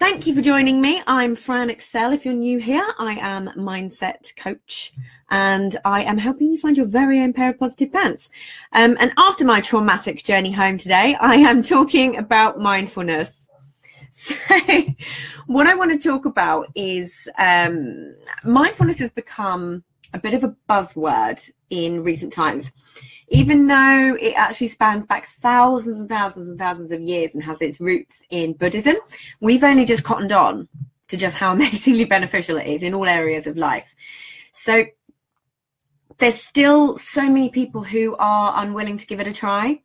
Thank you for joining me. I'm Fran Excel. If you're new here, I am mindset coach and I am helping you find your very own pair of positive pants. Um, and after my traumatic journey home today, I am talking about mindfulness. So, what I want to talk about is um, mindfulness has become a bit of a buzzword in recent times even though it actually spans back thousands and thousands and thousands of years and has its roots in Buddhism, we've only just cottoned on to just how amazingly beneficial it is in all areas of life. So there's still so many people who are unwilling to give it a try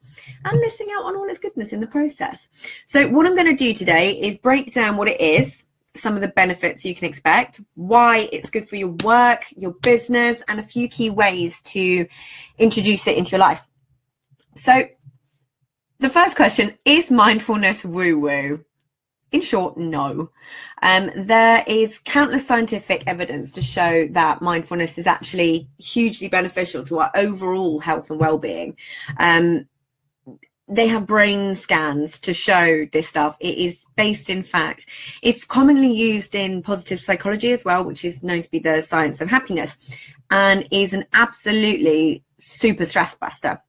and missing out on all its goodness in the process. So what I'm going to do today is break down what it is some of the benefits you can expect, why it's good for your work, your business, and a few key ways to introduce it into your life. So, the first question is mindfulness woo woo? In short, no. Um, there is countless scientific evidence to show that mindfulness is actually hugely beneficial to our overall health and well being. Um, they have brain scans to show this stuff. It is based in fact. It's commonly used in positive psychology as well, which is known to be the science of happiness, and is an absolutely super stress buster.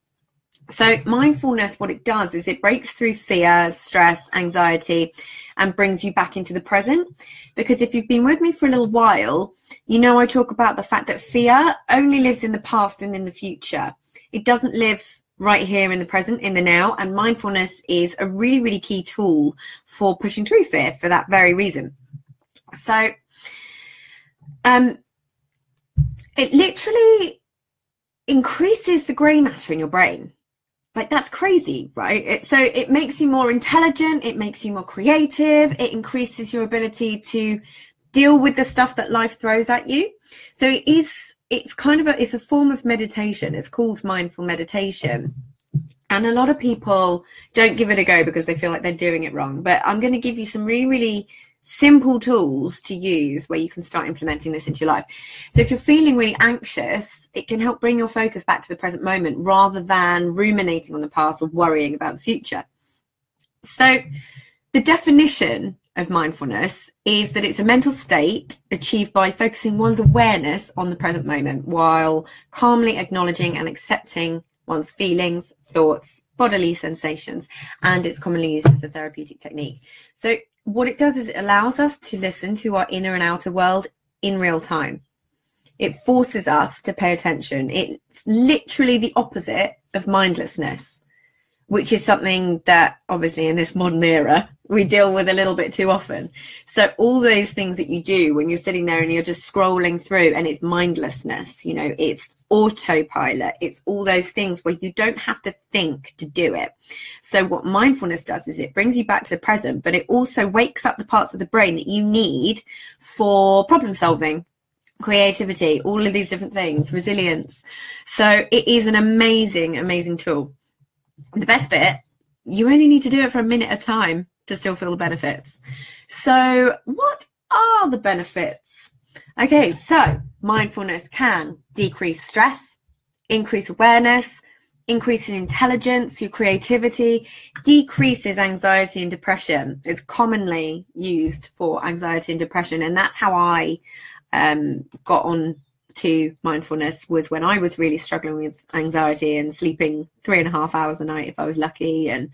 So, mindfulness, what it does is it breaks through fear, stress, anxiety, and brings you back into the present. Because if you've been with me for a little while, you know I talk about the fact that fear only lives in the past and in the future. It doesn't live right here in the present, in the now. And mindfulness is a really, really key tool for pushing through fear for that very reason. So, um, it literally increases the grey matter in your brain. Like that's crazy, right? It, so it makes you more intelligent, it makes you more creative, it increases your ability to deal with the stuff that life throws at you. So it is it's kind of a it's a form of meditation. It's called mindful meditation. And a lot of people don't give it a go because they feel like they're doing it wrong. But i'm going to give you some really really simple tools to use where you can start implementing this into your life. So if you're feeling really anxious it can help bring your focus back to the present moment rather than ruminating on the past or worrying about the future. So the definition of mindfulness is that it's a mental state achieved by focusing one's awareness on the present moment while calmly acknowledging and accepting one's feelings, thoughts, bodily sensations, and it's commonly used as a therapeutic technique. So, what it does is it allows us to listen to our inner and outer world in real time. It forces us to pay attention. It's literally the opposite of mindlessness which is something that obviously in this modern era we deal with a little bit too often. So all those things that you do when you're sitting there and you're just scrolling through and it's mindlessness, you know, it's autopilot, it's all those things where you don't have to think to do it. So what mindfulness does is it brings you back to the present, but it also wakes up the parts of the brain that you need for problem solving, creativity, all of these different things, resilience. So it is an amazing, amazing tool. The best bit, you only need to do it for a minute at a time to still feel the benefits. So, what are the benefits? Okay, so mindfulness can decrease stress, increase awareness, increase in intelligence, your creativity, decreases anxiety and depression. It's commonly used for anxiety and depression, and that's how I um, got on to mindfulness was when I was really struggling with anxiety and sleeping three and a half hours a night if I was lucky and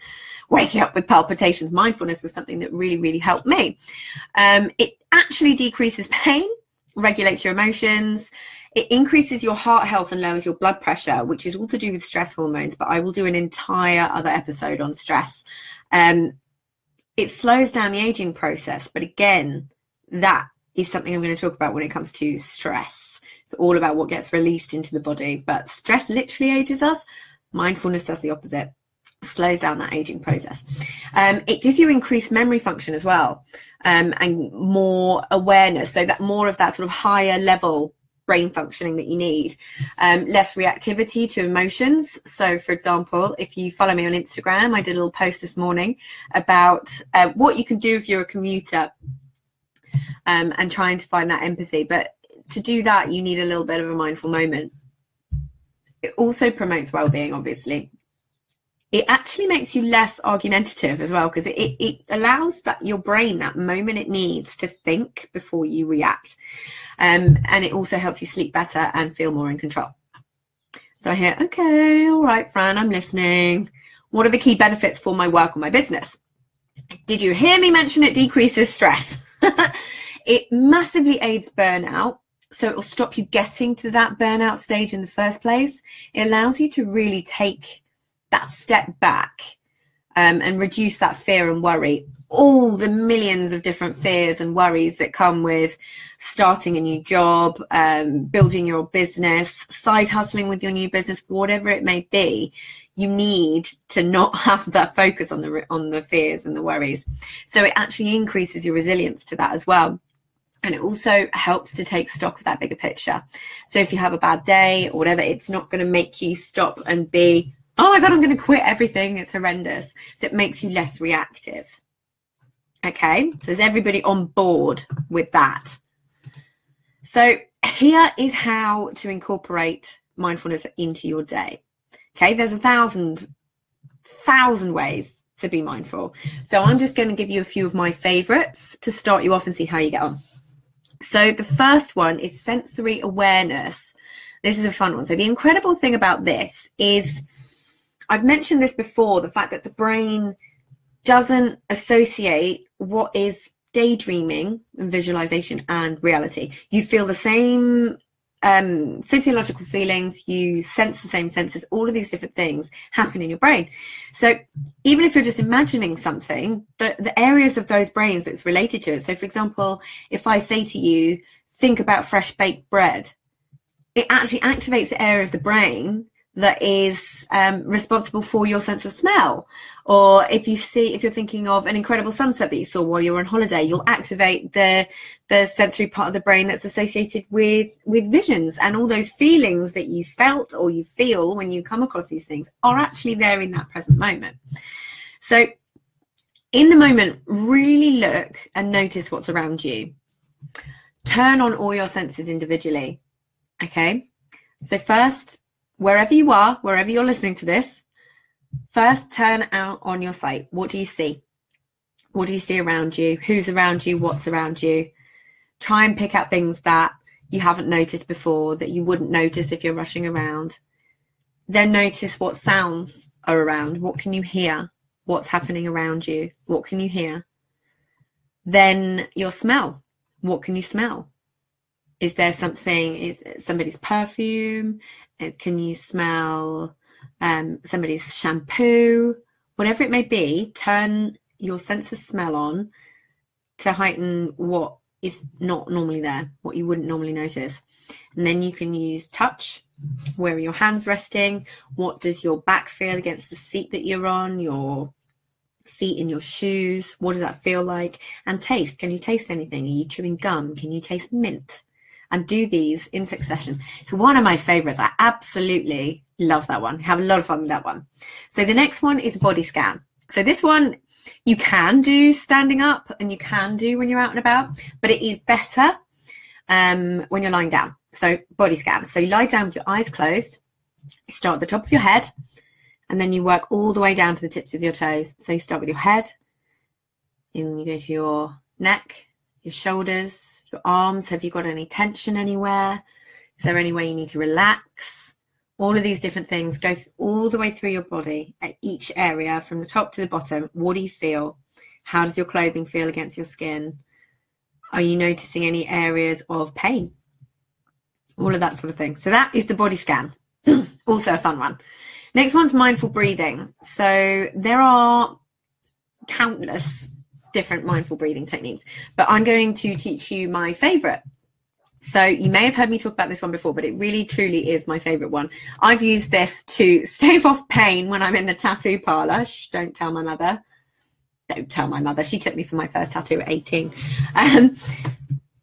waking up with palpitations. Mindfulness was something that really, really helped me. Um, it actually decreases pain, regulates your emotions. It increases your heart health and lowers your blood pressure, which is all to do with stress hormones. But I will do an entire other episode on stress. Um, it slows down the aging process. But again, that is something I'm going to talk about when it comes to stress. It's all about what gets released into the body. But stress literally ages us. Mindfulness does the opposite, slows down that aging process. Um, it gives you increased memory function as well, um, and more awareness. So that more of that sort of higher level brain functioning that you need. Um, less reactivity to emotions. So, for example, if you follow me on Instagram, I did a little post this morning about uh, what you can do if you're a commuter um, and trying to find that empathy. But to do that, you need a little bit of a mindful moment. It also promotes well-being, obviously. It actually makes you less argumentative as well because it, it, it, allows that your brain that moment it needs to think before you react, um, and it also helps you sleep better and feel more in control. So I hear, okay, all right, Fran, I'm listening. What are the key benefits for my work or my business? Did you hear me mention it decreases stress? it massively aids burnout so it will stop you getting to that burnout stage in the first place. It allows you to really take that step back um, and reduce that fear and worry. All the millions of different fears and worries that come with starting a new job, um, building your business, side hustling with your new business, whatever it may be, you need to not have that focus on the on the fears and the worries. So it actually increases your resilience to that as well and it also helps to take stock of that bigger picture. So if you have a bad day or whatever, it's not going to make you stop and be, oh my God, I'm going to quit everything. It's horrendous. So it makes you less reactive. Okay. So is everybody on board with that? So here is how to incorporate mindfulness into your day. Okay. There's a thousand, thousand ways to be mindful. So I'm just going to give you a few of my favorites to start you off and see how you get on. So the first one is sensory awareness. This is a fun one. So the incredible thing about this is I've mentioned this before, the fact that the brain doesn't associate what is daydreaming and visualization and reality. You feel the same um, physiological feelings, you sense the same senses, all of these different things happen in your brain. So even if you're just imagining something, the, the areas of those brains that's related to it. So, for example, if I say to you, think about fresh baked bread, it actually activates the area of the brain that is um, responsible for your sense of smell. Or if you see, if you're thinking of an incredible sunset that you saw while you were on holiday, you'll activate the the sensory part of the brain that's associated with with visions and all those feelings that you felt or you feel when you come across these things are actually there in that present moment. So, in the moment, really look and notice what's around you. Turn on all your senses individually. Okay. So first, wherever you are, wherever you're listening to this, first turn out on your sight. What do you see? What do you see around you? Who's around you? What's around you? Try and pick out things that you haven't noticed before that you wouldn't notice if you're rushing around. Then notice what sounds are around. What can you hear? What's happening around you? What can you hear? Then your smell. What can you smell? Is there something, is somebody's perfume? Can you smell um, somebody's shampoo? Whatever it may be, turn your sense of smell on to heighten what is not normally there, what you wouldn't normally notice. And then you can use touch. Where are your hands resting? What does your back feel against the seat that you're on? Your feet in your shoes? What does that feel like? And taste. Can you taste anything? Are you chewing gum? Can you taste mint? And do these in succession. It's one of my favorites. I absolutely love that one. Have a lot of fun with that one. So the next one is body scan. So this one you can do standing up and you can do when you're out and about, but it is better um, when you're lying down. So body scan. So you lie down with your eyes closed. You start at the top of your head and then you work all the way down to the tips of your toes. So you start with your head and you go to your neck, your shoulders, your arms, have you got any tension anywhere? Is there any way you need to relax? All of these different things go all the way through your body at each area from the top to the bottom. What do you feel? How does your clothing feel against your skin? Are you noticing any areas of pain? All of that sort of thing. So that is the body scan. also a fun one. Next one's mindful breathing. So there are countless different mindful breathing techniques, but I'm going to teach you my favorite. So you may have heard me talk about this one before, but it really truly is my favorite one. I've used this to stave off pain when I'm in the tattoo parlor. Shh, don't tell my mother. Don't tell my mother. She took me for my first tattoo at 18. Um,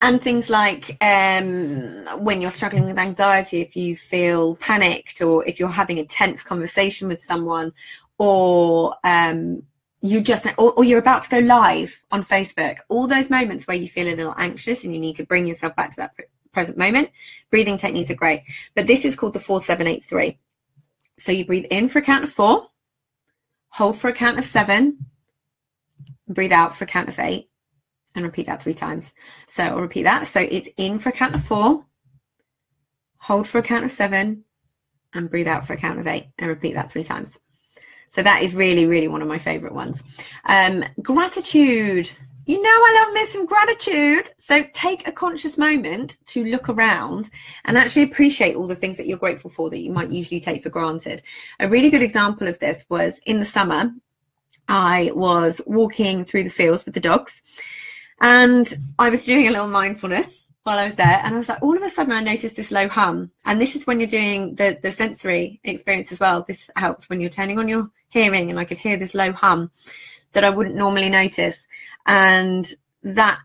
and things like um, when you're struggling with anxiety, if you feel panicked, or if you're having a tense conversation with someone, or um, you just or, or, you're about to go live on Facebook, all those moments where you feel a little anxious and you need to bring yourself back to that present moment, breathing techniques are great. But this is called the four seven eight three. So you breathe in for a count of four, hold for a count of seven, breathe out for a count of eight and repeat that three times. So I'll repeat that. So it's in for a count of four, hold for a count of seven, and breathe out for a count of eight, and repeat that three times. So that is really, really one of my favorite ones. Um, gratitude. You know, I love me some gratitude. So take a conscious moment to look around and actually appreciate all the things that you're grateful for that you might usually take for granted. A really good example of this was in the summer, I was walking through the fields with the dogs and I was doing a little mindfulness while I was there, and I was like, all of a sudden, I noticed this low hum. And this is when you're doing the the sensory experience as well. This helps when you're turning on your hearing, and I could hear this low hum that I wouldn't normally notice, and that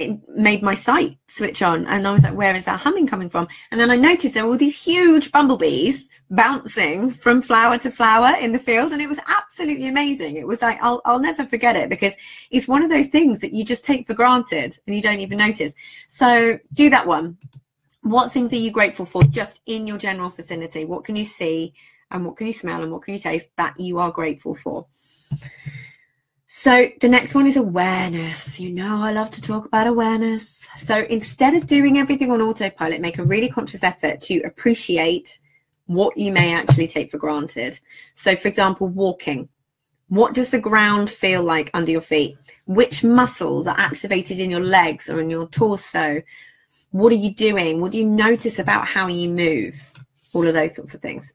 it made my sight switch on and I was like, where is that humming coming from? And then I noticed there were all these huge bumblebees bouncing from flower to flower in the field. And it was absolutely amazing. It was like, I'll, I'll never forget it because it's one of those things that you just take for granted and you don't even notice. So do that one. What things are you grateful for just in your general vicinity? What can you see and what can you smell and what can you taste that you are grateful for? So the next one is awareness. You know, I love to talk about awareness. So instead of doing everything on autopilot, make a really conscious effort to appreciate what you may actually take for granted. So, for example, walking. What does the ground feel like under your feet? Which muscles are activated in your legs or in your torso? What are you doing? What do you notice about how you move? All of those sorts of things.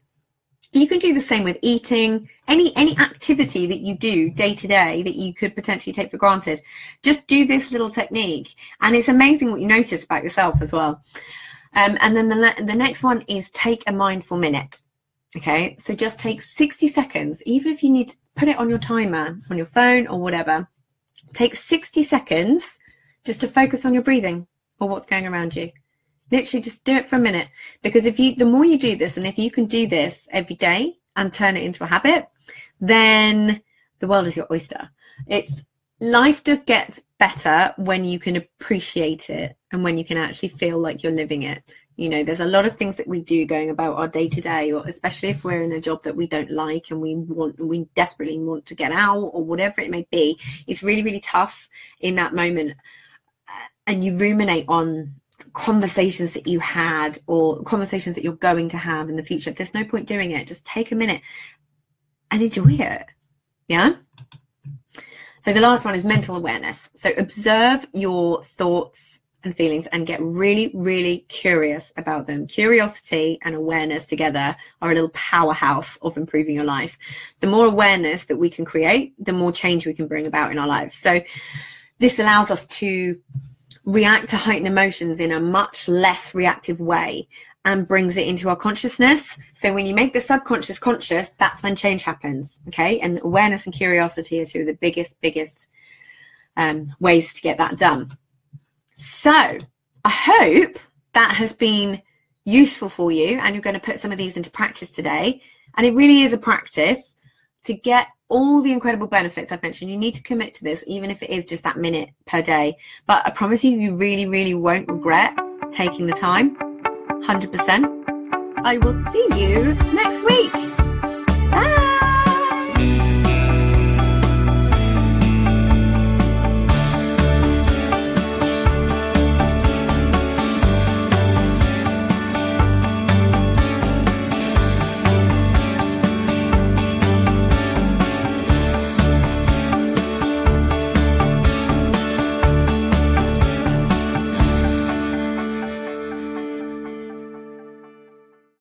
You can do the same with eating, any any activity that you do day to day that you could potentially take for granted. Just do this little technique, and it's amazing what you notice about yourself as well. Um, and then the the next one is take a mindful minute. Okay, so just take 60 seconds, even if you need to put it on your timer on your phone or whatever. Take 60 seconds just to focus on your breathing or what's going around you. Literally just do it for a minute. Because if you, the more you do this, and if you can do this every day and turn it into a habit, then the world is your oyster. It's life just gets better when you can appreciate it and when you can actually feel like you're living it. You know, there's a lot of things that we do going about our day to day, or especially if we're in a job that we don't like and we want, we desperately want to get out or whatever it may be. It's really, really tough in that moment. Uh, and you ruminate on conversations that you had or conversations that you're going to have in the future. There's no point doing it. Just take a minute and enjoy it. Yeah. So the last one is mental awareness. So observe your thoughts and feelings and get really, really curious about them. Curiosity and awareness together are a little powerhouse of improving your life. The more awareness that we can create, the more change we can bring about in our lives. So this allows us to react to heightened emotions in a much less reactive way and brings it into our consciousness. So when you make the subconscious conscious, that's when change happens. Okay. And awareness and curiosity are two of the biggest, biggest um, ways to get that done. So I hope that has been useful for you and you're going to put some of these into practice today. And it really is a practice to get all the incredible benefits I've mentioned, you need to commit to this, even if it is just that minute per day. But I promise you, you really, really won't regret taking the time. 100%. I will see you next week.